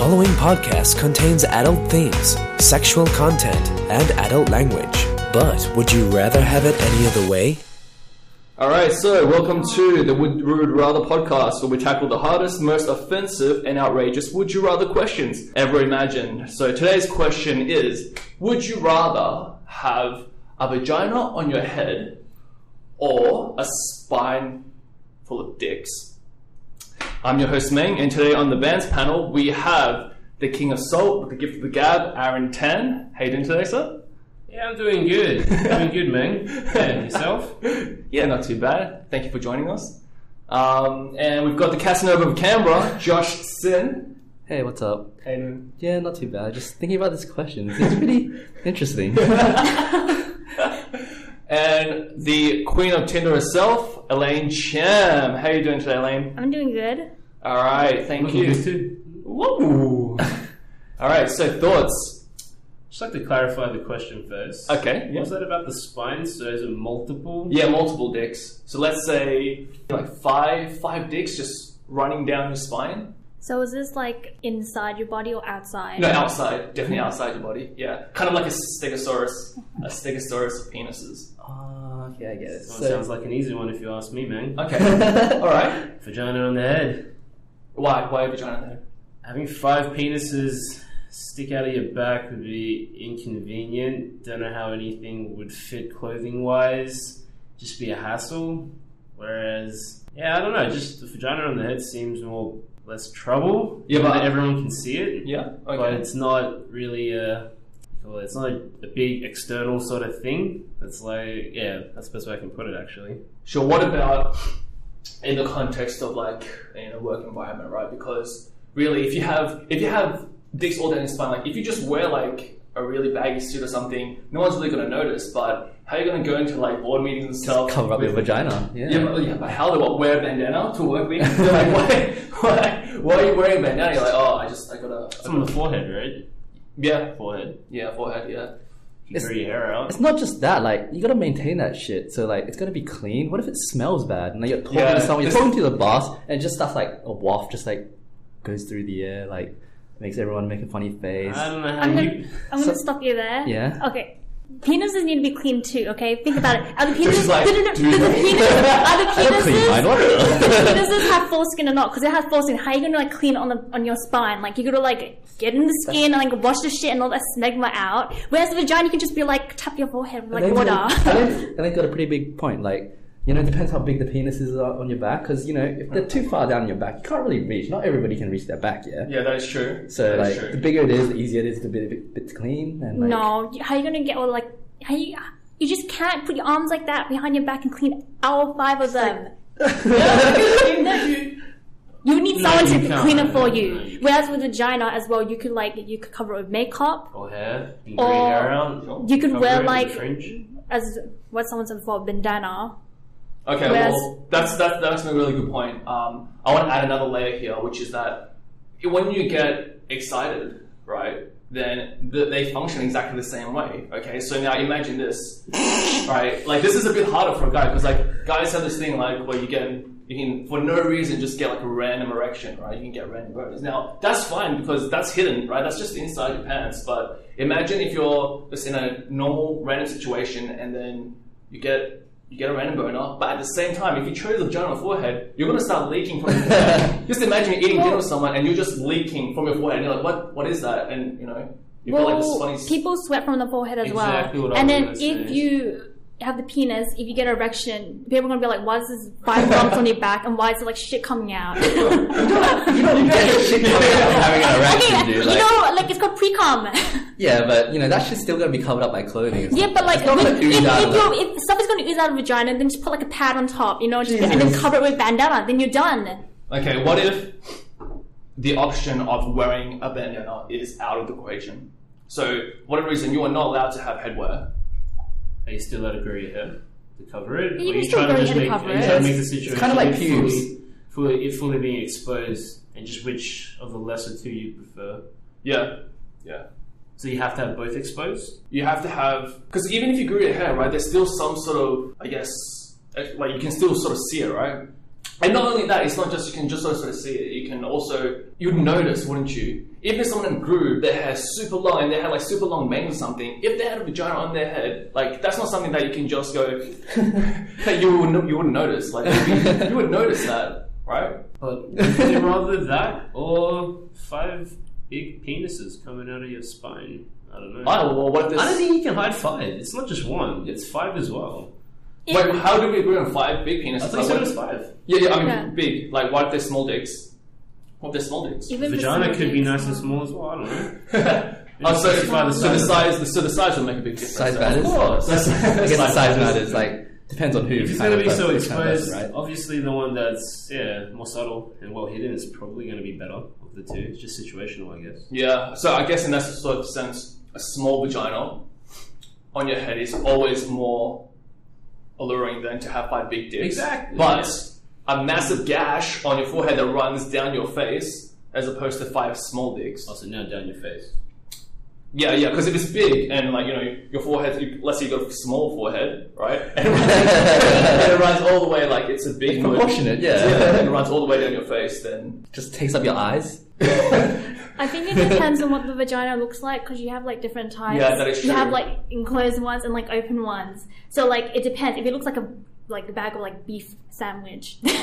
following podcast contains adult themes, sexual content, and adult language. But would you rather have it any other way? Alright, so welcome to the Would You Rather podcast where we tackle the hardest, most offensive, and outrageous Would You Rather questions ever imagined. So today's question is Would you rather have a vagina on your head or a spine full of dicks? I'm your host Meng, and today on the bands panel we have the King of Salt with the gift of the gab, Aaron Tan. How you doing today, sir? Yeah, I'm doing good. doing good, Meng. And yourself? Yeah, not too bad. Thank you for joining us. Um, and we've got the Casanova of Canberra, Josh Sin. Hey, what's up? Hey, you? Yeah, not too bad. Just thinking about this question. It's pretty interesting. And the Queen of Tinder herself, Elaine Cham. How are you doing today, Elaine? I'm doing good. All right, thank Looking you. good too. Woo! All right, so thoughts. Just like to clarify the question first. Okay, yeah. Was that about the spine? So is it multiple? Yeah, multiple dicks. So let's say like five, five dicks just running down your spine. So is this like inside your body or outside? No, outside, definitely outside your body. Yeah, kind of like a stegosaurus, a stegosaurus of penises. Oh, okay, I get it. This one sounds like an easy one if you ask me, man. Okay, all right. Vagina on the head. Why? Why a vagina head? Having five penises stick out of your back would be inconvenient. Don't know how anything would fit clothing wise. Just be a hassle. Whereas, yeah, I don't know. Just the vagina on the head seems more less trouble. Yeah, but- everyone can see it. Yeah. but it's not really a well, it's not a, a big external sort of thing. It's like yeah, that's the best way I can put it actually. Sure. What about in the context of like in a work environment, right? Because really, if you have if you have dicks all down your spine, like if you just wear like a really baggy suit or something, no one's really going to notice. But how are you going to go into like board meetings and stuff? Cover up your vagina. Yeah. Yeah, but, yeah, but how do I wear a bandana to work meetings? They're like, why, why, why are you wearing a bandana? You're like, oh, I just, I gotta, It's on the forehead, right? yeah, Forehead. yeah, forehead, yeah. You can grow your hair out. It's not just that, like, you gotta maintain that shit. So, like, it's gotta be clean. What if it smells bad? And like, you're talking Yeah, to someone, you're talking to the boss, and just stuff like a waft just like goes through the air, like, makes everyone make a funny face. I don't know how I'm gonna. I'm gonna stop you there. Yeah? Okay. Penises need to be clean too, okay? Think about it. Are the penises, like, no, no, no, the penis, are the I clean penises, do the penises have foreskin or not? Because it has foreskin. How are you gonna like clean it on the, on your spine? Like, you gotta like, get in the skin and like wash the shit and all that smegma out. Whereas the vagina, you can just be like, tap your forehead with like water. And then, and then got a pretty big point. Like, you know, it depends how big the penises are on your back. Because, you know, if they're too far down your back, you can't really reach. Not everybody can reach their back, yeah? Yeah, that is true. So, that is like, true. the bigger it is, the easier it is to be a bit, bit clean. And, like, No, how are you gonna get all like how you you just can't put your arms like that behind your back and clean all five of them. You need No, someone you to can't. clean it for you. no, you Whereas with vagina as well, you could like you could cover it with makeup. Or hair. You can grow your Or hair out. You could Cover wear it with like fringe. as what someone said before, bandana. Okay, Whereas- well, that's that's that's a really good point. Um, I want to add another layer here, which is that when you get excited, right, then th- they function exactly the same way. Okay, so now imagine this, right? Like this is a bit harder for a guy because like guys have this thing like where you get you can for no reason just get like a random erection, right? You can get random boners. Now that's fine because that's hidden, right? That's just inside your pants. But imagine if you're just in a normal random situation and then you get you get a random boner, but at the same time, if you chose the vagina on the forehead, you're gonna start leaking from your forehead. just imagine you're eating dinner with someone and you're just leaking from your forehead, and you're like, what what is that? And you know, you feel like this funny. people sweat from the forehead as Exactly well. I and was then if you have the penis, if you get an erection, people are gonna be like, "Why is this five lumps on your back, and why is there like shit coming out?" Get shit coming out from having an erection, okay, dude. you know, like it's called pre-com. yeah, but, you know, that shit's still gonna be covered up by clothing. and Yeah, stuff. but like when, gonna if, ooze if, of if stuff is going to ooze out of vagina, then just put like a pad on top, you know, just, and then cover it with bandana. Then you're done. Okay, what if the option of wearing a bandana is out of the equation? So, whatever reason, you are not allowed to have headwear. Are you still allowed to grow your hair to cover it? You or can are you still trying to your just hair to make, cover are you it. trying to make the situation kinda like fully, pubes. fully, it fully being exposed, and just which of the lesser two you prefer? Yeah, yeah. So you have to have both exposed. You have to have because even if you grew your hair, right, there's still some sort of, I guess, like you can still sort of see it, right? And not only that, it's not just you can just sort of see it. You can also you'd notice, wouldn't you? Even if someone in a group that has super long and they had like super long bangs or something, if they had a vagina on their head, like that's not something that you can just go that you would you wouldn't notice. Like be- you would notice that, right? But would you rather that or five big penises coming out of your spine? I don't know. Well, what this? I don't think you can hide five. It's not just one. It's five as well. Wait, how do we agree on five big penises? I thought you said it was five. yeah, yeah, I mean Yeah. big. Like, what if they're small dicks? What if they're small dicks? Even Vagina some could be nice and small as well. I don't know. Oh, so, specify the so the size. size, so the size will make a big difference. Size Of course. That's, I guess the size matters. Like depends on who. If it's kind going to of be so person- kind of exposed, person, right? obviously the one that's yeah more subtle and well hidden is probably going to be better of the two. It's just situational, I guess. Yeah, so I guess in that sort of sense, a small vagina on your head is always more alluring than to have five big dicks. Exactly, But yeah. a massive gash on your forehead that runs down your face, as opposed to five small dicks. Oh, also, now down your face. Yeah, yeah, because if it's big and like you know your forehead, you, let's say you got a small forehead, right? And it, runs, and it runs all the way like it's a big proportionate, yeah. and it runs all the way down your face. Then Just takes up your eyes. I think it depends on what the vagina looks like because you have like different types. Yeah, that is true. You have like enclosed ones and like open ones. So like it depends. If it looks like a like a bag of like beef sandwich, then,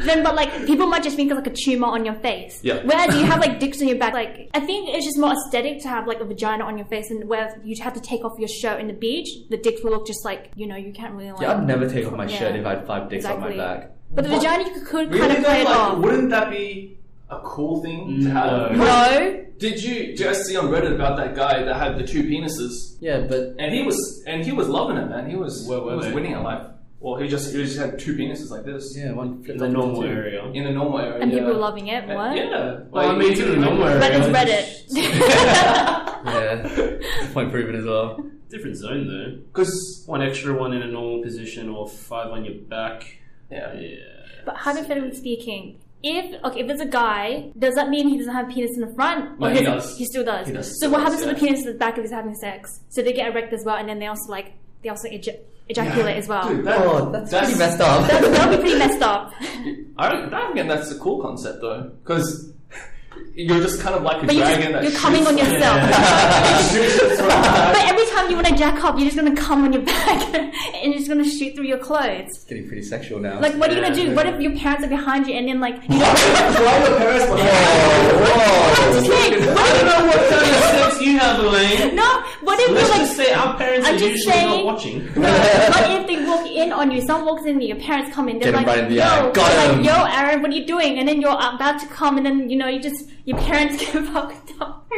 then but like people might just think of like a tumor on your face. Yeah. Whereas you have like dicks on your back, like I think it's just more aesthetic to have like a vagina on your face, and where you have to take off your shirt in the beach, the dicks will look just like you know you can't really like. Yeah, I'd never take off my Yeah. shirt if I had five dicks on my back. But the vagina you could, could really, kind of play it like, off. wouldn't that be a cool thing to have? No. No. Did you did you see on Reddit about that guy that had the two penises? Yeah, but And he was and he was loving it, man. He was Where were he was they? winning at life. Well, he just he just had two penises like this yeah, one In the normal area. in the normal area. And yeah. people were loving it. What? Yeah. Well, I mean, it's in the normal area. Reddit's Reddit. Yeah, point proven as well. Different zone though. Because One extra one in a normal position or five on your back. yeah. Yeah. But hypothetically speaking, if okay, if it's a guy, does that mean he doesn't have a penis in the front? No, Or he does. He still does. He does So what does, happens to yeah. the penis at the back if he's having sex? So they get erect as well, and then they also like they also eja- ejaculate as well. Dude, that, Oh, that's, That's- pretty messed up. That'll be pretty messed up. I I don't think that's a cool concept though, because you're just kind of like a But you're, just, that you're coming on yourself. shoots from the back. but every time you want to jack up, you're just gonna come on your back and you're just gonna shoot through your clothes. It's getting pretty sexual now. Like, what are you gonna Yeah. do? What if your parents are behind you and then like you Why your parents behind you? I'm just saying, what I if don't know what kind of sex you have, Elaine. no? What if Let's you're like just say our parents I'm are just usually saying- not watching. No, what if they walk in on you? Someone walks in, and your parents come in. They're Get 'em like, right in the "Yo, eye. Got they're 'em." like, yo, Aaron, what are you doing?" And then you're uh, about to come, and then you know, you just your parents get fucked up.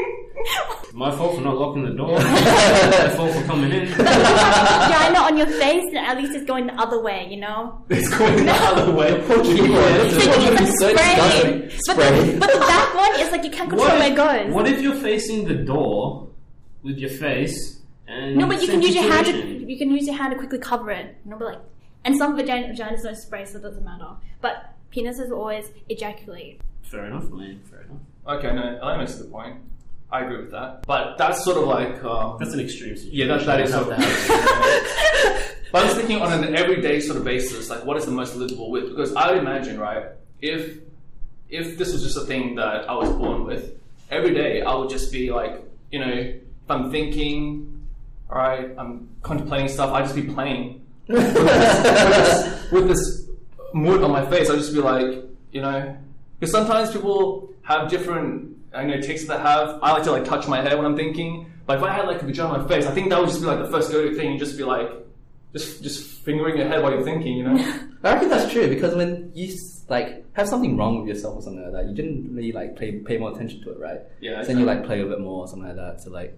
My fault for not locking the door. My fault for coming in. Vagina on your face, and at least it's going the other way, you know. It's going the other way. It's like, it's like so spraying. disgusting. But the, but the back one is like you can't control What where if, it goes. what if you're facing the door with your face and no, but you can use your hand. To, you can use your hand to quickly cover it. You know, but like, and some vagina, vaginas don't spray, so it doesn't matter. But penises will always ejaculate. Fair enough, man. Fair enough. Okay, no, that makes the point. I agree with that. But that's sort of like, um, That's an extreme situation. yeah, that, that is Have sort to of But I was thinking on an everyday sort of basis, like what is the most livable with? Because I would imagine, right, if if this was just a thing that I was born with, every day I would just be like, you know, if I'm thinking, all right, I'm contemplating stuff, I'd just be playing with, this, with this mood on my face. I'd just be like, you know, because sometimes people have different, I know, takes that have. I like to like touch my hair when I'm thinking, but if I had like a vagina on my face, I think that would just be like the first go-to thing. You'd just be like, just just fingering your head while you're thinking, you know. I reckon that's true because when you like have something wrong with yourself or something like that, you didn't really like pay pay more attention to it, right? Yeah, So then you like play with it more or something like that. So like,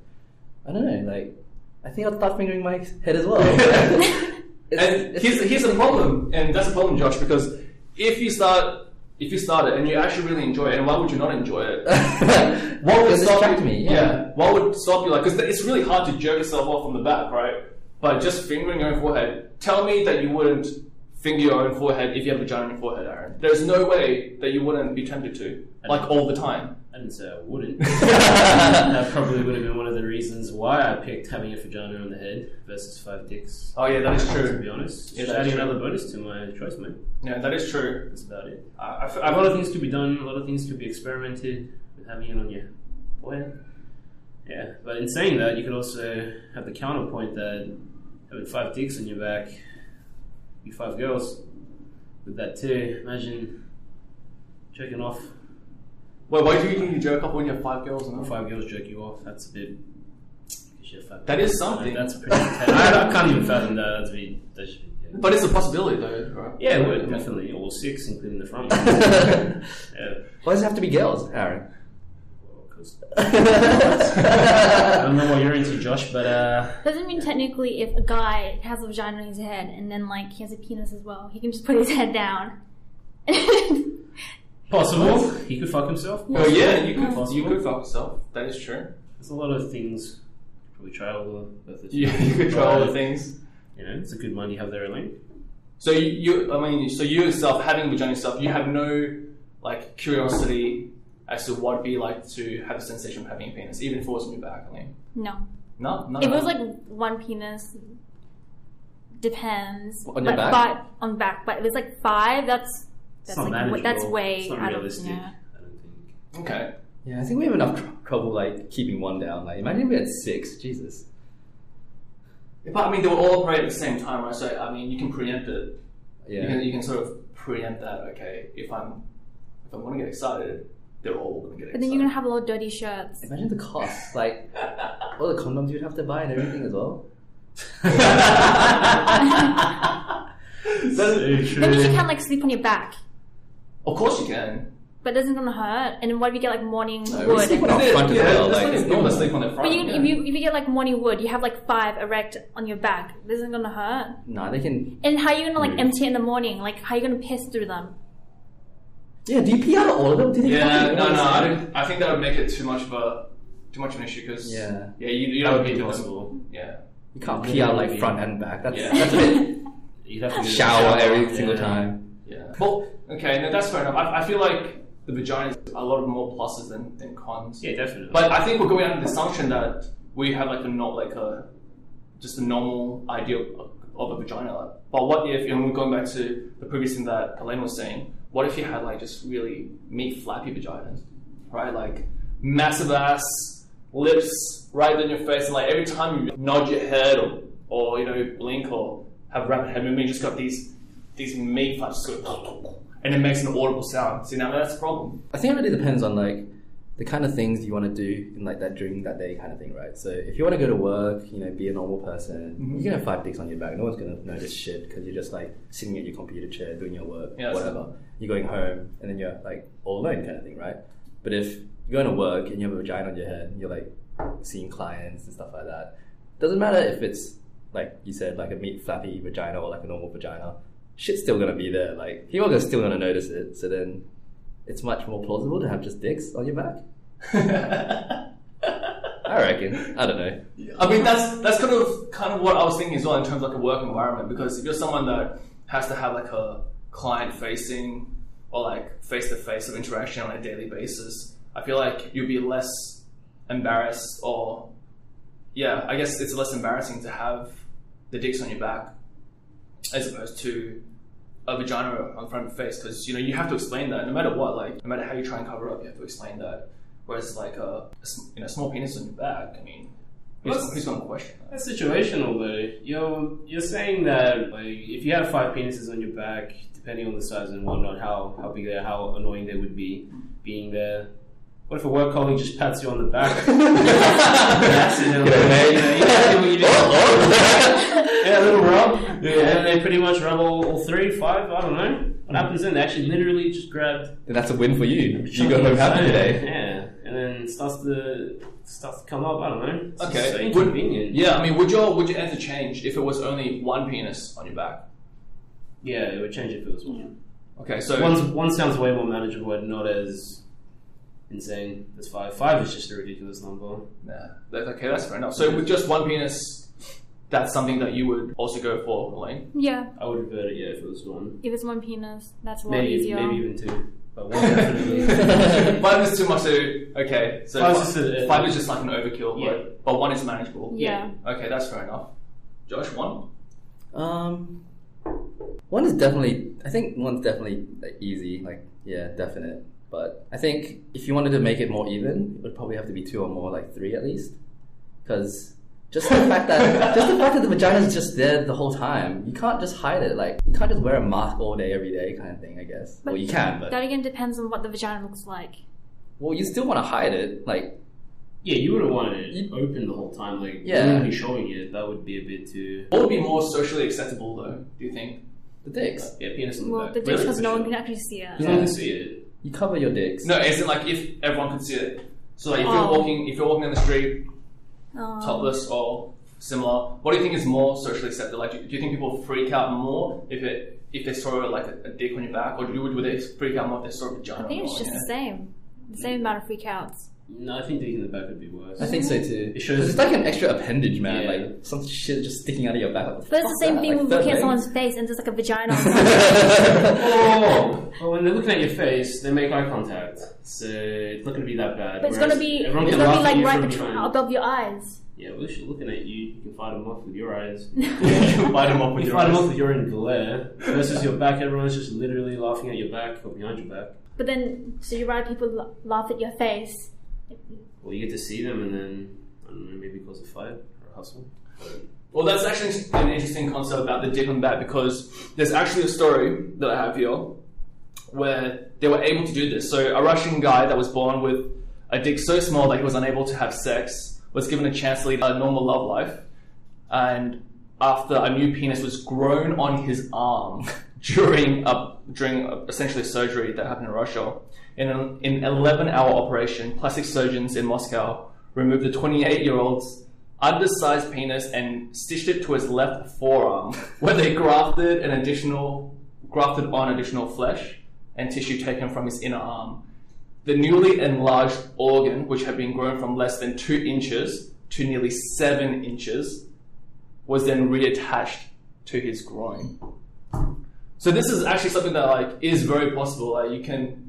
I don't know, like I think I'll start fingering my head as well. It's- And it's- here's here's the problem, and that's a problem, Josh, because if you start if you start it and you actually really enjoy it, and why would you not enjoy it? What would stop distract you? me? Yeah. What would stop you? Like, because it's really hard to jerk yourself off from the back, right? But just fingering your own forehead. Tell me that you wouldn't finger your own forehead if you have a vagina on your forehead, Aaron. There's no way that you wouldn't be tempted to, like all the time. I didn't say I wouldn't. that probably would have been one of the reasons why I picked having a vagina on the head versus five dicks. Oh yeah, that is true. To be honest, Yeah, just that is adding true. another bonus to my choice, mate. Yeah, that is true. That's about it. I, I, A lot of things could be done. A lot of things could be experimented with having it on your forehead. Yeah, but in saying that, you could also have the counterpoint that having five dicks on your back, you five girls with that too. Imagine checking off Wait, why do you think you jerk off when you have five girls? No? five girls jerk you off. That's a bit. you should have five That girls. is something. That's pretty. intense. I, I can't even fathom that. That's be. That should be. Yeah. But it's a possibility, though, right? Yeah, it would definitely all six, including the front. one. yeah. Why does it have to be girls, Aaron? Well, 'cause- I don't know what you're into, Josh, but uh, Doesn't mean technically if a guy has a vagina on his head and then like he has a penis as well, he can just put his head down. possible. He could fuck himself. Oh yeah, you could Possible. you could fuck yourself. That is true. There's a lot of things. Probably try all the both the You, you could try all the But, things. You know, it's a good mind you have there, Elaine. So you, you, I mean, so you yourself having a vagina yourself, you have no like curiosity as to what it'd be like to have the sensation of having a penis, even if it was on your back. I mean, no. no, no. If it was like one penis, depends. On your but, back? But on back, but if it's like five, that's It's that's not like manageable. that's way it's not out realistic. of yeah. I don't think. okay. Yeah, I think we have enough tr- trouble like keeping one down. Like, imagine if we had six. Jesus. But I mean, they will all operate at the same time, right? So I mean, you can preempt it. You Yeah. can you can sort of preempt that. Okay, if I'm if I'm going to get excited, they're all going to get excited. But then you're gonna have a lot of dirty shirts. Imagine the cost, like all the condoms you'd have to buy and everything as well. So That true. means you can't like sleep on your back. Of course you can. But it doesn't gonna hurt. And then what if you get like morning No, we wood? sleep on our front as yeah, well. there's Like, plenty it's of people normal. sleep on their front. But you, yeah. if you if you get like morning wood, you have like five erect on your back. This isn't gonna hurt. Nah, they can. And how are you gonna like Mm. empty it in the morning? Like how are you gonna piss through them? Yeah, do you pee out of all of them? Do they Yeah, fucking no, no. I, don't, I think that would make it too much of a too much of an issue because Yeah. yeah, you, you That don't would be need to possible. Yeah, You can't pee out like front and back. That's Yeah. that's a bit You'd have to do the shower every yeah. single time. yeah. Well, okay, no, that's fair enough. I, I feel like the vagina is a lot of more pluses than, than cons. Yeah, definitely. But I think we're going under the assumption that we have like a not like a just a normal idea of, of a vagina. But what if, and we're going back to the previous thing that Helena was saying, what if you had like just really meat flappy vaginas, right? Like massive ass, lips right in your face, and like every time you nod your head or, or you know blink or have rapid head movement, you just got these these meat flaps, of, and it makes an audible sound. See now that's a problem. I think it really depends on like the kind of things you want to do in like that during that day kind of thing, right? So if you want to go to work, you know, be a normal person, Mhm. you can have five dicks on your back. No one's gonna notice shit because you're just like sitting at your computer chair doing your work, Yeah, whatever. You're going home and then you're like all alone kind of thing, right? But if you're going to work and you have a vagina on your head, and you're like seeing clients and stuff like that. Doesn't matter if it's like you said, like a meat flappy vagina or like a normal vagina. Shit's still gonna be there. Like people are still gonna notice it. So then it's much more plausible to have just dicks on your back. I reckon. I don't know. I mean, that's that's kind of kind of what I was thinking as well in terms of like a work environment. Because if you're someone that has to have like a client facing or like face to face of interaction on a daily basis, I feel like you'd be less embarrassed or yeah, I guess it's less embarrassing to have the dicks on your back as opposed to a vagina on front of face because you know you have to explain that no matter what like no matter how you try and cover up you have to explain that whereas like a, a you know small penis on your back I mean who's, who's going to question that? That's situational though. You're you're saying that like if you have five penises on your back, depending on the size and whatnot, how how big they are, how annoying they would be being there. What if a work colleague just pats you on the back? Accidentally, G'day, mate. you know, you know do. Oh, oh. Yeah, a little rub. Yeah, and they pretty much rub all, all three, five, I don't know. What happens then? They actually literally just grabbed Then that's a win for you. You go home happy today. Yeah, and then starts to starts to come up. I don't know. It's Okay. so Would- yeah I mean would your would your answer change if it was only one penis on your back Yeah, it would change if it was one. okay so One one sounds way more manageable and not as insane as five. Five is just a ridiculous number. Yeah. that, okay that's fair enough so with just one penis that's something that you would also go for, Elaine. Yeah, I would revert it, yeah, if it was one. if it's one penis, that's a lot Maybe, easier. maybe even two. But one definitely. five is too much to. Okay, so Five's fi- just a- five is just like an overkill, Yeah. but, but one is manageable. Yeah. Okay, that's fair enough. Josh, one. Um, one is definitely. I think one's definitely like easy. Like yeah, definite. But I think if you wanted to make it more even, it would probably have to be two or more, like three at least. Because just the fact that just the fact that the vagina is just there the whole time, you can't just hide it. Like you can't just wear a mask all day every day, kind of thing. I guess. But well, you can, but That again depends on what the vagina looks like. well, you still want to hide it. Like Yeah, you wouldn't want it You- open the whole time. Like, Yeah. you wouldn't be showing it. That would be a bit too. What would be more socially acceptable, though? Do you think? the dicks, Yeah, penis on the Well, back. the dick Really, because no one can actually see it. You can see it. You cover your dicks. No, as in like if everyone could see it. So like if Oh. you're walking, if you're walking down the street Um, topless or similar, what do you think is more socially accepted? Like, do do you think people freak out more if it if they saw like a, a dick on your back, or do you, would they freak out more if they saw a vagina? I think on it's your just the same. The same amount of freakouts. No, I think dick in the back would be worse. I think so too. It shows- it's like an extra appendage, man. Yeah. Like some shit just sticking out of your back. What the But it's the fuck's same that? thing Like with looking at leg? someone's face and there's like a vagina on something. Oh, well, when they're looking at your face, they make eye contact, so it's not going to be that bad. But it's gonna be everyone it's can gonna be laugh at like you right from between, behind. above your eyes. Yeah, well, if you're looking at you, you can fight them off with your eyes. you light them up with You your fight them eyes. off with your own glare versus your back. Everyone's just literally laughing at your back or behind your back. But then, so you rather people la- laugh at your face. Well, you get to see them and then I don't know, maybe cause a fight or a hustle. Well, that's actually an interesting concept about the dick and bat because there's actually a story that I have here where they were able to do this. So, a Russian guy that was born with a dick so small that he was unable to have sex was given a chance to lead a normal love life. And after a new penis was grown on his arm during a, during essentially surgery that happened in Russia, in an in 11 hour operation, plastic surgeons in Moscow removed the 28 year old's undersized penis and stitched it to his left forearm, where they grafted an additional grafted on additional flesh and tissue taken from his inner arm. The newly enlarged organ, which had been grown from less than two inches to nearly seven inches, was then reattached to his groin. So this is actually something that like is very possible. Like you can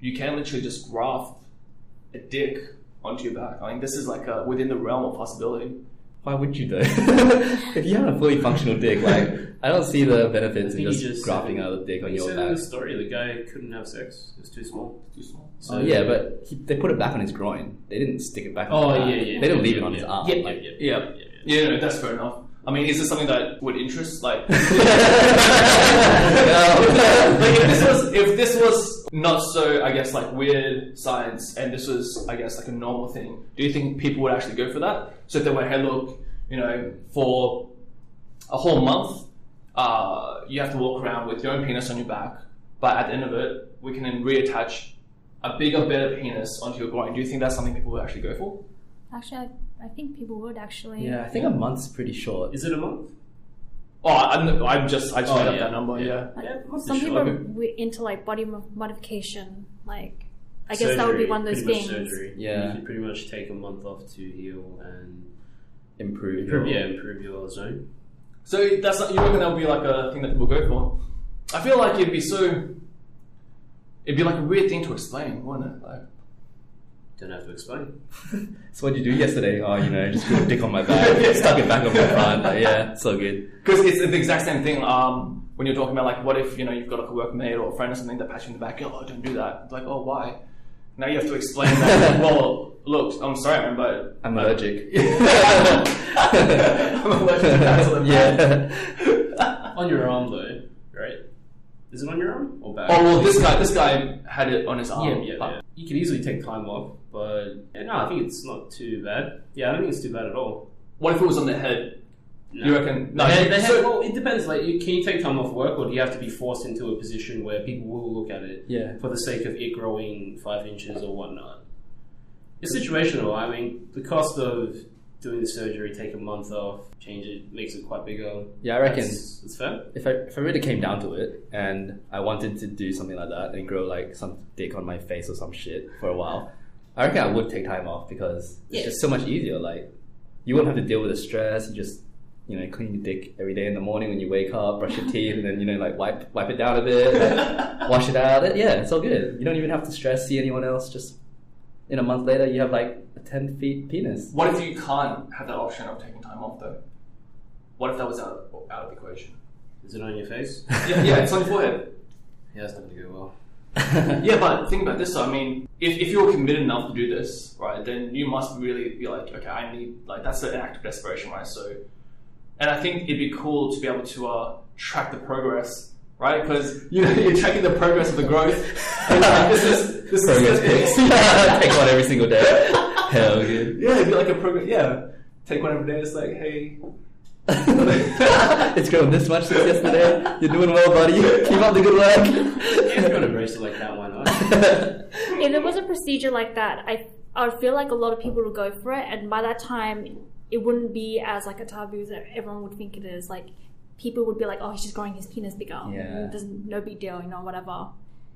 you can literally just graft a dick onto your back. I mean, this is like a, within the realm of possibility. Why would you though? if you have a fully functional dick, like I don't see the benefits in just, just grafting said- out a dick on He your said in the story the guy couldn't have sex. it's too small. Too small. So Oh, yeah, but he, they put it back on his groin. They didn't stick it back. Oh on his yeah, back. yeah. They didn't leave yeah, it on yeah. his arm. Yeah, like- yeah, Yeah. yeah, yeah. Yeah, no, that's fair enough. I mean, is this something that would interest? Like, like if this was if this was not so, I guess, like weird science, and this was, I guess, like a normal thing, do you think people would actually go for that? So if they went, hey, look, you know, for a whole month, uh, you have to walk around with your own penis on your back, but at the end of it, we can then reattach a bigger, better penis onto your groin. Do you think that's something people would actually go for? Actually, I, I think people would actually. Yeah, I think a month's pretty short. Is it a month? Oh, I'm, I'm just, I just Oh, made up that number, Yeah. yeah. Like, Yeah, months some people short. are into like body modification. Like, I guess that would be one of those things. Surgery. Yeah. you can pretty much take a month off to heal and Improve. improve, your- yeah, improve your zone. So that's not, you reckon that would be like a thing that people go for? I feel like it'd be so. It'd be like a weird thing to explain, wouldn't it? Like, Don't have to explain. So what did you do yesterday? Oh, you know, just put a dick on my back, stuck it back on my front. Like, yeah, so good. because it's the exact same thing. Um, when you're talking about like, what if you know you've got like a workmate or a friend or something that pats you in the back? Oh, don't do that. It's like, oh, why? Now you have to explain that. well, look, I'm sorry, man, but I'm allergic. I'm allergic to bats on the back. yeah. On your arm though, right? Is it on your arm or back? Oh well, this guy, this guy had it on his arm. yeah, yeah, yeah. You can easily take time off, but yeah, no, I think it's not too bad. Yeah, I don't think it's too bad at all. What if it was on the head? No. You reckon? No, The head- you- the head- so- well, it depends. Like, you, can you take time off work, or do you have to be forced into a position where people will look at it Yeah. for the sake of it growing five inches or whatnot? It's situational. I mean, the cost of doing the surgery, take a month off, change it, makes it quite bigger. Yeah, I reckon It's, it's fair. if I if I really came down to it and I wanted to do something like that and grow like some dick on my face or some shit for a while, I reckon I would take time off because it's Yeah. just so much easier. Like you wouldn't have to deal with the stress. You just you know, clean your dick every day in the morning when you wake up, brush your teeth, and then you know, like wipe wipe it down a bit, like, wash it out. Yeah, it's all good. You don't even have to stress, see anyone else. Just in a month later, you have like a ten feet penis. What if you can't have that option of taking time off though? What if that was out out of the equation? Is it on your face? Yeah, yeah, it's on your forehead. Yeah, that's not gonna go well. Yeah, but think about this. though. I mean, if, if you're committed enough to do this, right, then you must really be like, okay, I need like that's an act of desperation, right? So, and I think it'd be cool to be able to uh, track the progress, right? Because you know you're tracking the progress of the growth. And, like, this is this Progress is pics. Take one every single day. Hell good. Yeah, it'd be like a program. Yeah, take one every day. It's like, hey, it's grown this much since yesterday. You're doing well, buddy. Keep up the good If you're work. gonna embrace it like that, why not? if there was a procedure like that, I I would feel like a lot of people would go for it, and by that time, it wouldn't be as like a taboo that everyone would think it is. Like people would be like, "Oh, he's just growing his penis bigger. Yeah. There's no big deal, you know, whatever."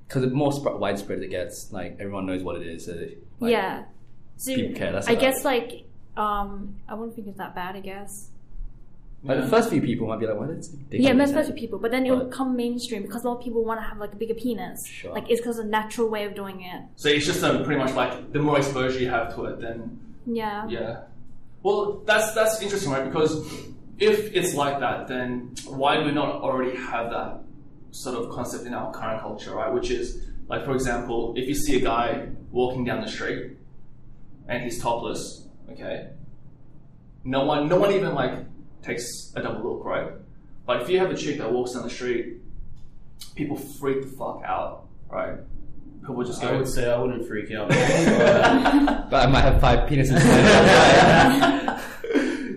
Because the more sp- widespread it gets, like everyone knows what it is. So, like, yeah. So people care less I about guess it. like um, I wouldn't think it's that bad. I guess. Like the first few people might be like, "What is dick Yeah, on most his most head?" people, but then it'll come mainstream because a lot of people want to have like a bigger penis. Sure. Like it's because of a natural way of doing it. so it's just um, pretty much like the more exposure you have to it, then Yeah. Yeah. Well, that's that's interesting, right? Because if it's like that, then why do we not already have that sort of concept in our current culture, right? Which is like, for example, if you see a guy walking down the street and he's topless, okay, no one, no one even like takes a double look, right? But if you have a chick that walks down the street, people freak the fuck out, right? People just I would say I wouldn't freak out. But I might have five penises.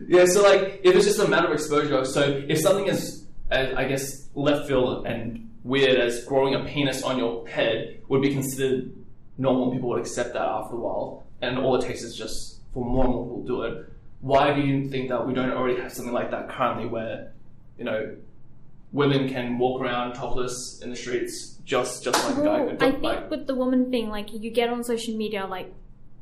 yeah, so like if it's just a matter of exposure, so if something is, uh, I guess, left field and weird as growing a penis on your head would be considered normal, people would accept that after a while, and all it takes is just for more and more people to do it. Why do you think that we don't already have something like that currently, where you know women can walk around topless in the streets just just like a guy Well, could? I think like, with the woman thing, like you get on social media, like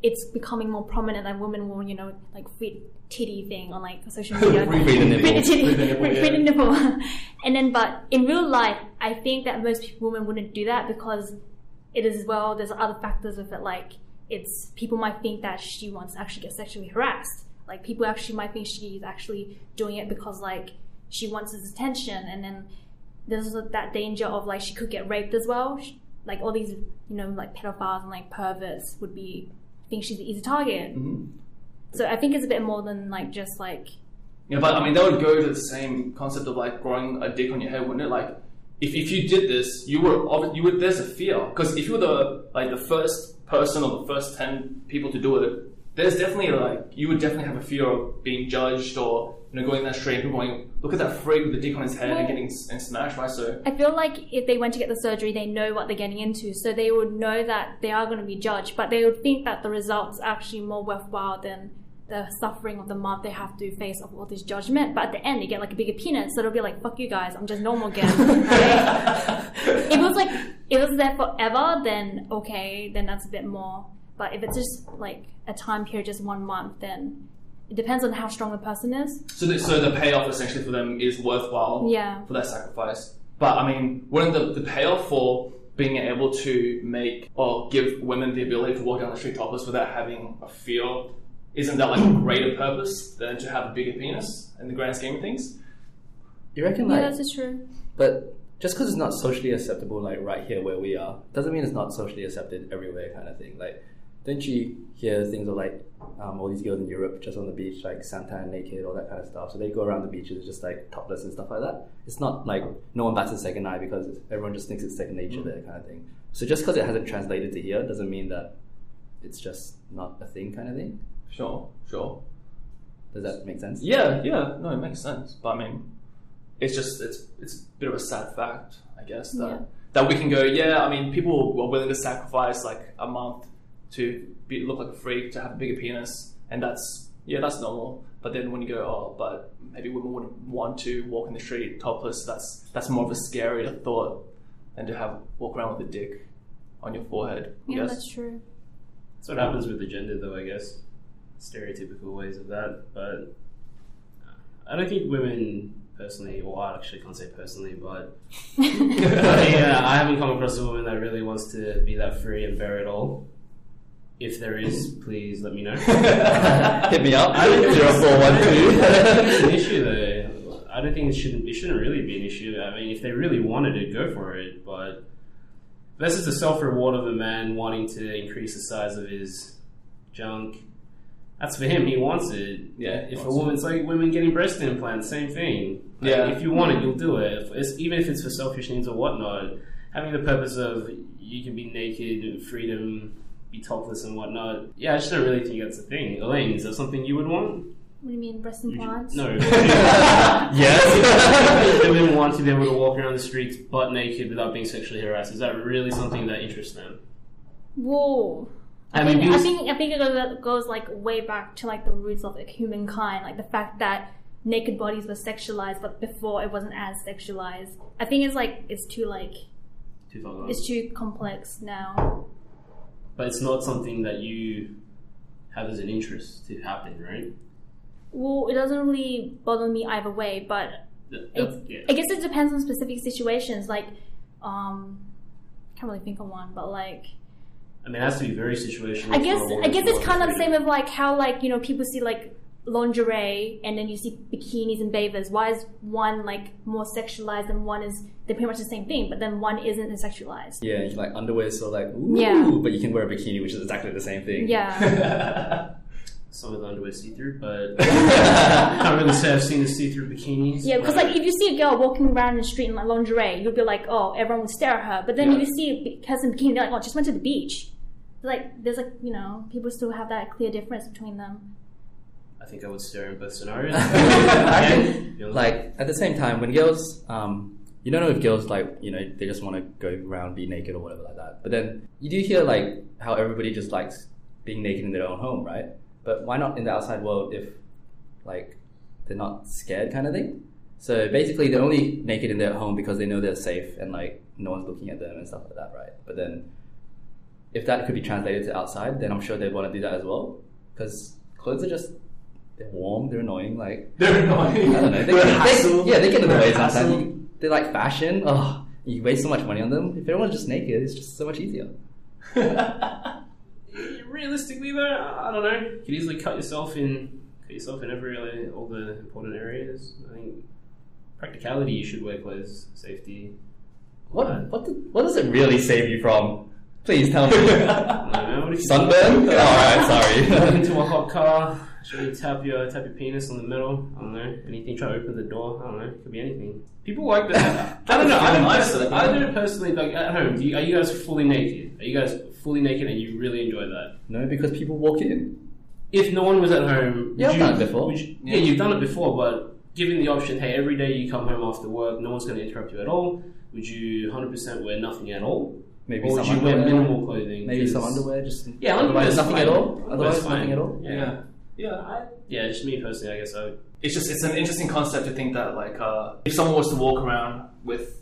it's becoming more prominent that women will, you know, like fit titty thing on like social media. The nipple. Free the titty, Free the nipple, free- yeah. free the nipple. and then, but in real life, I think that most women wouldn't do that because it is well. There's other factors with it, like it's people might think that she wants to actually get sexually harassed. Like people actually might think she's actually doing it because like she wants his attention, and then there's that danger of like she could get raped as well. Sh- Like all these, you know, like pedophiles and like perverts would be think she's an easy target. Mhm. So I think it's a bit more than like just like Yeah, but I mean, that would go to the same concept of like growing a dick on your head, wouldn't it? Like, if, if you did this, you were you would. There's a fear because if you were the like the first person or the first ten people to do it, there's definitely like you would definitely have a fear of being judged or you know going that street and people going, look at that freak with the dick on his head and Well- getting s- and smashed, right? So I feel like if they went to get the surgery, they know what they're getting into, so they would know that they are going to be judged, but they would think that the result's actually more worthwhile than the suffering of the month they have to face of all this judgment. But at the end, they get like a bigger penis, so they'll be like, "Fuck you guys, I'm just normal again." it was like if it was there forever, then okay, then that's a bit more. But if it's just like a time period, just one month, then it depends on how strong the person is. so the, so the payoff essentially for them is worthwhile. Yeah. for that sacrifice. But I mean, wouldn't the, the payoff for being able to make or give women the ability to walk down the street topless without having a fear, isn't that like a greater purpose than to have a bigger penis in the grand scheme of things? you reckon, Yeah, like, that's true. but just because it's not socially acceptable, like right here where we are, doesn't mean it's not socially accepted everywhere, kind of thing. Like, don't you hear things of like um, all these girls in Europe just on the beach, like suntan naked, all that kind of stuff? So they go around the beaches just like topless and stuff like that. It's not like no one bats a second eye because everyone just thinks it's second nature there, kind of thing. So just because it hasn't translated to here doesn't mean that it's just not a thing, kind of thing. Sure, sure. Does that make sense? Yeah, yeah, no, it makes sense. But I mean, it's just it's it's a bit of a sad fact, I guess that Yeah. that we can go. Yeah, I mean, people were willing to sacrifice like a month to be, look like a freak to have a bigger penis, and that's yeah, that's normal. But then when you go, oh, but maybe women wouldn't want to walk in the street topless. That's that's more of a scarier thought than to have walk around with a dick on your forehead. I Yeah, guess. that's true. That's what happens with the gender, though. I guess stereotypical ways of that, but uh, I don't think women personally, or I actually can't say personally, but yeah, uh, I haven't come across a woman that really wants to be that free and bare it all. If there is, please let me know. Hit me up. I don't think Zero four one it's an issue though. I don't think it shouldn't. It shouldn't really be an issue. I mean, if they really wanted it, go for it. But this is the self reward of a man wanting to increase the size of his junk. That's for him. He wants it. Yeah, If a wants woman's like women getting breast implants, same thing. Like, Yeah. If you want it, you'll do it. If it's, even if it's for selfish needs or whatnot. Having the purpose of you can be naked, freedom, be topless and whatnot. Yeah, I just don't really think that's a thing. Elaine, is that something you would want? What do you mean breast implants? No. yes. Women want to be able to walk around the streets butt naked without being sexually harassed. Is that really something that interests them? Whoa. I, I mean, think, I think I think it goes, like way back to like the roots of like, humankind, like the fact that naked bodies were sexualized, but before it wasn't as sexualized. I think it's like it's too like Too it's too complex now. But it's not something that you have as an interest to happen, right? Well, it doesn't really bother me either way, but That- it, yeah. I guess it depends on specific situations. Like, um, I can't really think of one, but like. I mean, it has to be very situational. I guess for a woman I guess it's kind of the same with like how like you know people see like lingerie and then you see bikinis and bathers. Why is one like more sexualized and one is they're pretty much the same thing, but then one isn't as sexualized? Yeah, you like underwear, so like ooh, Yeah. but you can wear a bikini, which is exactly the same thing. Yeah, Some of the underwear see through, but I can't really say I've seen a see through bikinis. yeah. Because like if you see a girl walking around in the street in like lingerie, you'll be like, oh, everyone will stare at her. But then Yeah. if you see a person in bikini, they're like, oh, just went to the beach. Like there's like you know people still have that clear difference between them. I think I would stare in both scenarios. I Yeah. think, You know, like at the same time, when girls, um, you don't know if girls like you know they just want to go around be naked or whatever like that. But then you do hear like how everybody just likes being naked in their own home, right? But why not in the outside world if like they're not scared, kind of thing? So basically, they're only naked in their home because they know they're safe and like no one's looking at them and stuff like that, right? But then if that could be translated to outside, then I'm sure they'd want to do that as well because clothes are just they're warm, they're annoying, like They're annoying. I don't know. They, They're they- yeah, they get in the way sometimes. They're like fashion. Oh, you waste so much money on them. If everyone's just naked, it's just so much easier. realistically though, I I don't know. You could easily cut yourself in, cut yourself in every really, all the important areas. I think practicality. You should wear clothes, safety. What uh, what the, what does it really save you from? Please tell me. I don't know. What if you Sunburn? All right, sorry. into a hot car. Should you tap your tap your penis on the middle? I don't know. Anything? Try to open the door. I don't know. Could be anything. People like that. I don't know. I don't personally. I don't personally like at home. Do you, are you guys fully naked? Are you guys fully naked and you really enjoy that? no, because people walk in. If no one was at home, Yeah, would I've you, done it before. would you- yeah, you've done it before, but given the option, hey, every day you come home after work, no one's going to interrupt you at all. Would you 100% wear nothing at all? Maybe or would some you wear minimal clothing? Maybe some underwear. Just Yeah, otherwise underwear's nothing fine. at all. Otherwise fine. nothing at all. Yeah. Yeah. Yeah, I, Yeah, just me personally, I guess I would. it's just it's an interesting concept to think that like uh, if someone was to walk around with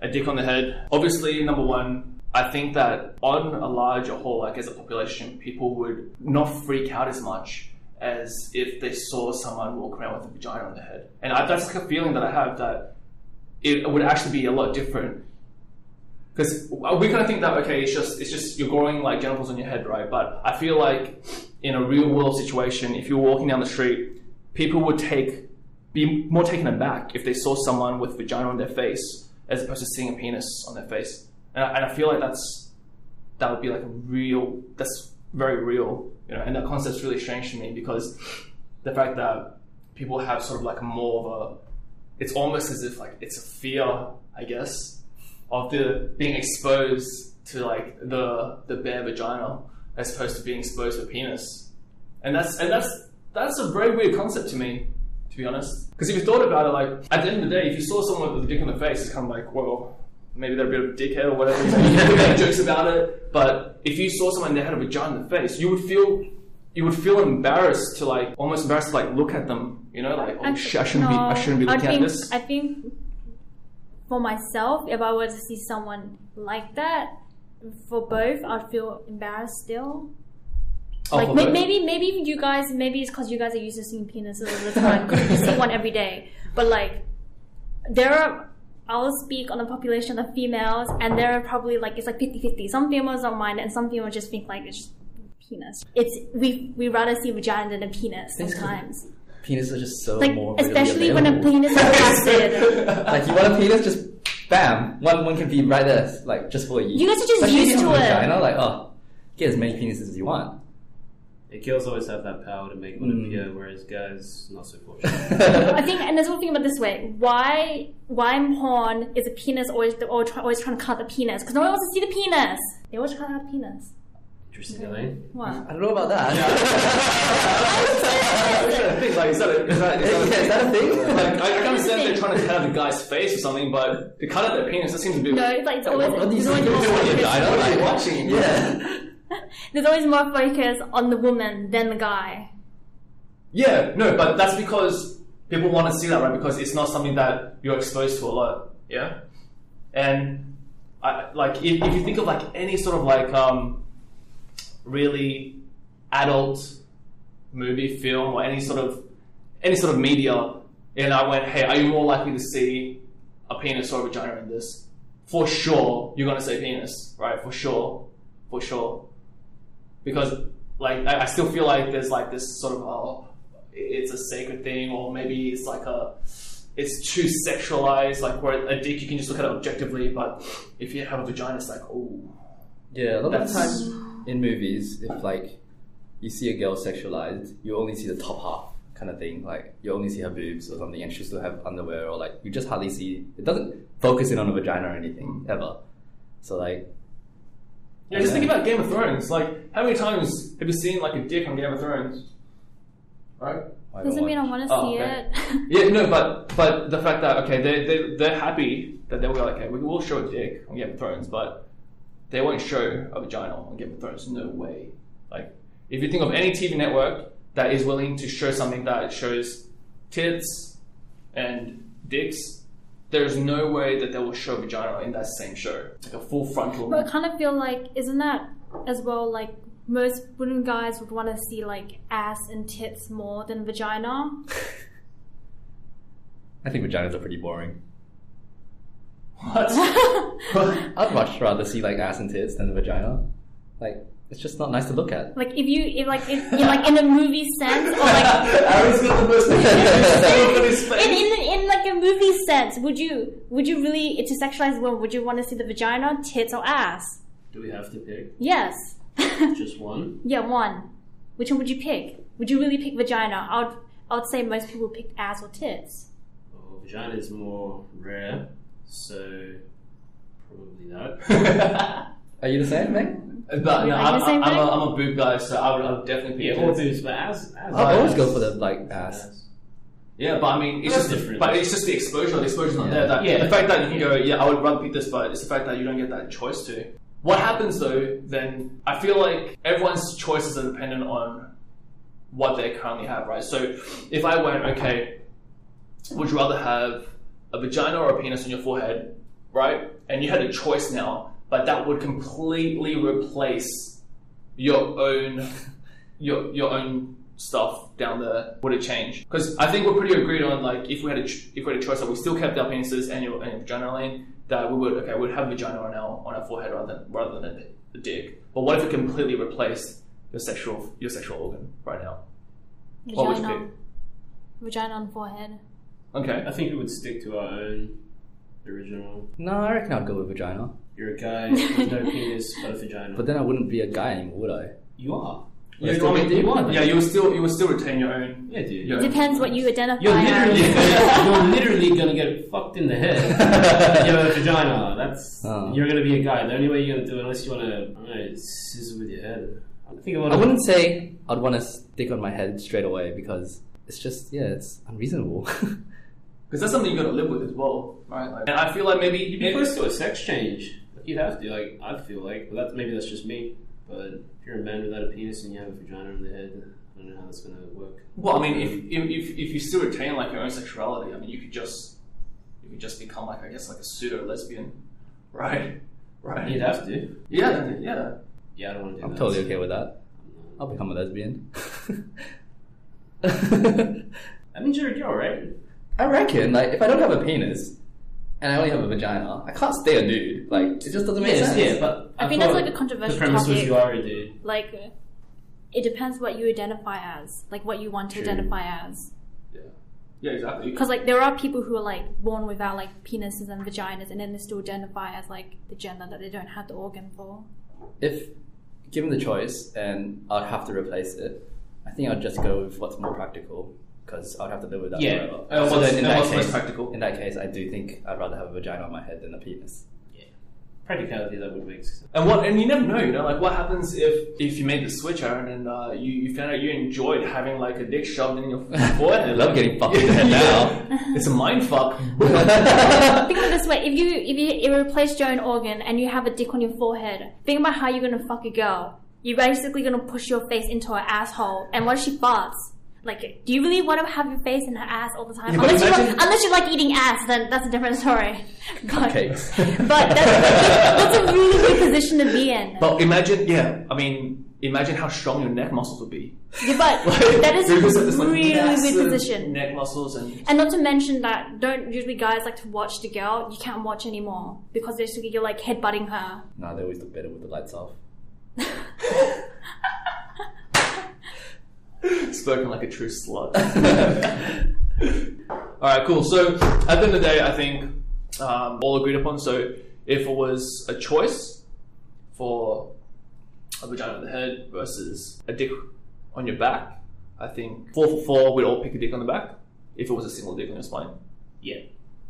a dick on the head, obviously number one, I think that on a larger whole, like as a population, people would not freak out as much as if they saw someone walk around with a vagina on their head, and I, that's like a feeling that I have that it would actually be a lot different. Because we kind of think that okay, it's just it's just you're growing like genitals on your head, right? But I feel like in a real world situation, if you're walking down the street, people would take be more taken aback if they saw someone with vagina on their face as opposed to seeing a penis on their face. And I, and I feel like that's that would be like a real that's very real, you know. And that concept's really strange to me because the fact that people have sort of like more of a it's almost as if like it's a fear, I guess, of the being exposed to like the the bare vagina as opposed to being exposed to a penis. And that's and that's that's a very weird concept to me, to be honest. Because if you thought about it, like at the end of the day, if you saw someone with a dick in the face, it's kind of like, well, maybe they're a bit of a dickhead or whatever. You, know, you can make jokes about it. But if you saw someone that had a vagina in the face, you would feel you would feel embarrassed to like almost embarrassed to like look at them. You know, like oh shit, I shouldn't be I shouldn't be I looking think, at this. I think for myself, if I were to see someone like that, for both, I'd feel embarrassed still. Oh, like both? maybe maybe you guys maybe it's because you guys are used to seeing penises all the time because you see one every day. But like there are I'll speak on the population of females and there are probably like it's like 50-50. Some females don't mind and some females just think like it's just penis. It's we we rather see vagina than a penis sometimes. Penis are just so Like more especially when a penis is flaccid. like you want a penis, just bam, one one can be right there, like just for you. You guys are just Especially used to it. Vagina, like oh, get as many penises as you want. Yeah, girls always have that power to make one Mm. appear, whereas guys not so fortunate. I think, and there's one thing about this way. Why, why in porn is a penis always they're always, try, always trying to cut the penis? Because no one wants to see the penis. They always try to cut the penis. Interesting, Elaine. What? I don't know about that. thing. Like, is that a, is that, is that, Yeah, is that a thing? Like, I, I can understand if they're trying to cut out the guy's face or something, but to cut out their penis, that seems to be. No, it's like it's always, What do you there's, think always you're more doing, focus, vagina? What are you watching? Yeah. there's always more focus on the woman than the guy. Yeah, no, but that's because people want to see that, right? Because it's not something that you're exposed to a lot. Yeah, and I, like if, if you think of like any sort of like um, really adult movie, film, or any sort of any sort of media, and I went, hey, are you more likely to see a penis or a vagina in this? For sure, you're gonna say penis, right? For sure, for sure because like I, I still feel like there's like this sort of oh it's a sacred thing or maybe it's like a it's too sexualized like where a dick you can just look at it objectively but if you have a vagina it's like oh Yeah, a lot That's- of times in movies, if like you see a girl sexualized, you only see the top half kind of thing. Like you only see her boobs or something, and she still have underwear, or like you just hardly see. It doesn't focus in on a vagina or anything ever. So like, yeah just think about Game of Thrones like how many times have you seen like a dick on Game of Thrones right I don't Doesn't mean I want to Oh, see okay. it. Yeah, no, but but the fact that okay, they they they're happy that they were like, okay, we will show a dick on Game of Thrones, but they won't show a vagina on Game of Thrones. No way. Like, if you think of any TV network that is willing to show something that shows tits and dicks, there's no way that they will show vagina in that same show, like a full frontal. But I kind of feel like, isn't that as well like most women guys would want to see like ass and tits more than vagina? I think vaginas are pretty boring. What? I'd much rather see like ass and tits than the vagina. Like it's just not nice to look at. like if you if like if, in like in a movie sense or like Aaron's got the most look on his in, in in like a movie sense, would you would you really to sexualize women? Would you want to see the vagina, tits, or ass? Do we have to pick Yes. just one? yeah, one. Which one would you pick? Would you really pick vagina? I would I would say most people pick ass or tits. Well, vagina is more rare, so probably that. Are you the same, Meg? But no, I'm, same I'm, I'm, a, I'm a boob guy, so I would, I would definitely pick yeah, all tits. boobs, but as, as I'll always go for the like ass. Yeah, but I mean, it's That's just different. But it's just the exposure. The exposure's not Yeah. there. That, Yeah. The fact that you can go, yeah, I would rather pick this, but it's the fact that you don't get that choice to. What happens though? Then I feel like everyone's choices are dependent on what they currently have, right? So if I went, okay, would you rather have a vagina or a penis on your forehead, right? And you had a choice now, but that would completely replace your own your your own stuff down there would it change? Because I think we're pretty agreed on like if we had a ch- if we had a choice that we still kept our penises and your and your vagina lane that we would okay we'd have vagina on our on our forehead rather than rather than a, a dick. But what if it completely replaced your sexual your sexual organ right now? What would you Vagina. pick? Vagina on forehead. Okay. I think we would stick to our own original. No, I reckon I'd go with vagina. You're a guy with no penis but a vagina. But then I wouldn't be a guy anymore, would I? you are. Yeah, still I mean, you- you are, yeah, you will still you will still retain your own. Yeah, dude. Yeah. Depends what you identify You're literally, as. you're literally gonna get fucked in the head. you have a vagina. That's Oh. you're gonna be a guy. The only way you're gonna do it, unless you wanna, I don't know, scissor with your head. I think a lot I wouldn't say I'd want to stick on my head straight away because it's just yeah, it's unreasonable. Because that's something you got to live with as well, right? Like, and I feel like maybe You'd be close to a sex change. You'd have to. Like I feel like, but that's maybe that's just me. But if you're a man without a penis and you have a vagina on the head, I don't know how that's gonna work. Well, I mean, if, if if if you still retain like your own sexuality, I mean, you could just you could just become like I guess like a pseudo lesbian, right? Right. You'd have to. Yeah. Yeah. Yeah, I don't want to do I'm that. totally okay with that. I'll become a lesbian. I mean, you're, you're alright. I reckon, like, if I don't have a penis and I only have a vagina, I can't stay a dude. Like, it just doesn't make Yes, sense. yeah, but I I think that's like a controversial The premise was topic. you are a dude. Like, it depends what you identify as, like what you want to True. identify as. Yeah, yeah, exactly. Because like there are people who are like born without like penises and vaginas, and then they still identify as like the gender that they don't have the organ for. If given the choice and I'd have to replace it, I think I'd just go with what's more practical because I'd have to live with that Yeah. forever. And so what's- then in that case, practical? in that case, I do think I'd rather have a vagina on my head than a penis. Yeah, Practicality, that would make sense. And what? And you never know, you know, like what happens if if you made the switch, Aaron, and uh, you you found out you enjoyed having like a dick shoved in your forehead. I love getting fucked in the head now. It's a mind fuck. Think of it this way: if you if you, you replace your own organ and you have a dick on your forehead, think about how you're gonna fuck a girl. You're basically gonna push your face into her asshole, and what if she farts? Like, do you really want to have your face in her ass all the time? Yeah, unless, you imagine- like, unless you like eating ass, then that's a different story. But, but that's, that's a really weird position to be in. But imagine, yeah, I mean, imagine how strong your neck muscles would be. Yeah, but Like, that is a this, like, really weird position. Neck muscles and And not to mention that don't usually guys like to watch the girl. You can't watch anymore because basically you're like headbutting her. nah, they always look better with the lights off. spoken like a true slut. all right, cool. So at the end of the day, I think um, all agreed upon. So if it was a choice for a vagina on the head versus a dick on your back, I think four for four, we'd all pick a dick on the back. If it was a single dick on your spine, Yeah.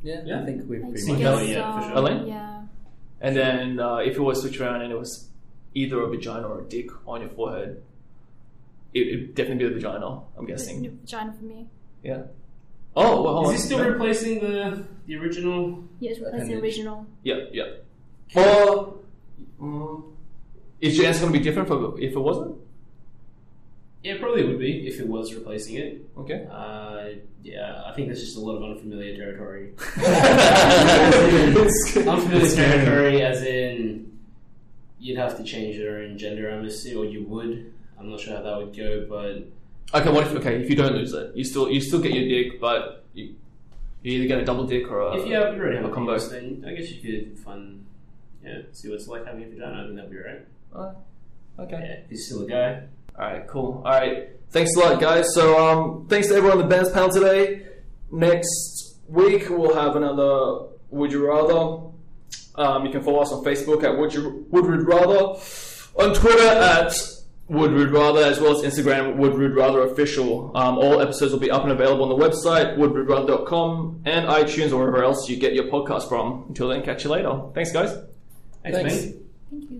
Yeah, Yeah. I think we've I pretty Single, much. guess yeah, for so, sure. Elaine? Yeah. and then uh, if it was switch around and it was either a vagina or a dick on your forehead, it would definitely be the vagina. I'm guessing. Vagina for me. Yeah. Oh, well, hold on. Is he still No. replacing the the original? Yeah, it's replacing the Appendage. original. Yeah, yeah. Or mm, is your answer going to be different for, if it wasn't? Yeah, it probably would be if it was replacing it. Okay. Uh, yeah, I think there's just a lot of unfamiliar territory. It's- unfamiliar territory, as in you'd have to change your own gender, I'm assuming, or you would. I'm not sure how that would go, but okay, what if okay if you don't lose it, you still you still get your dick, but you you either get a double dick or a if you, have, already have a combo. penis, then I guess you could fun, yeah, see what it's like having a vagina. I think that'd be alright. Uh, okay. Yeah, if he's still a guy. All right, cool. All right, thanks a lot, guys. So, um, thanks to everyone on the bands panel today. Next week we'll have another Would You Rather. Um, you can follow us on Facebook at Would You Would Rather, on Twitter at Would Rude Rather, as well as Instagram Would Rude Rather Official. Um, all episodes will be up and available on the website woodwe'drather.com and iTunes or wherever else you get your podcast from. Until then, catch you later. Thanks, guys. Thanks, Thanks. mate.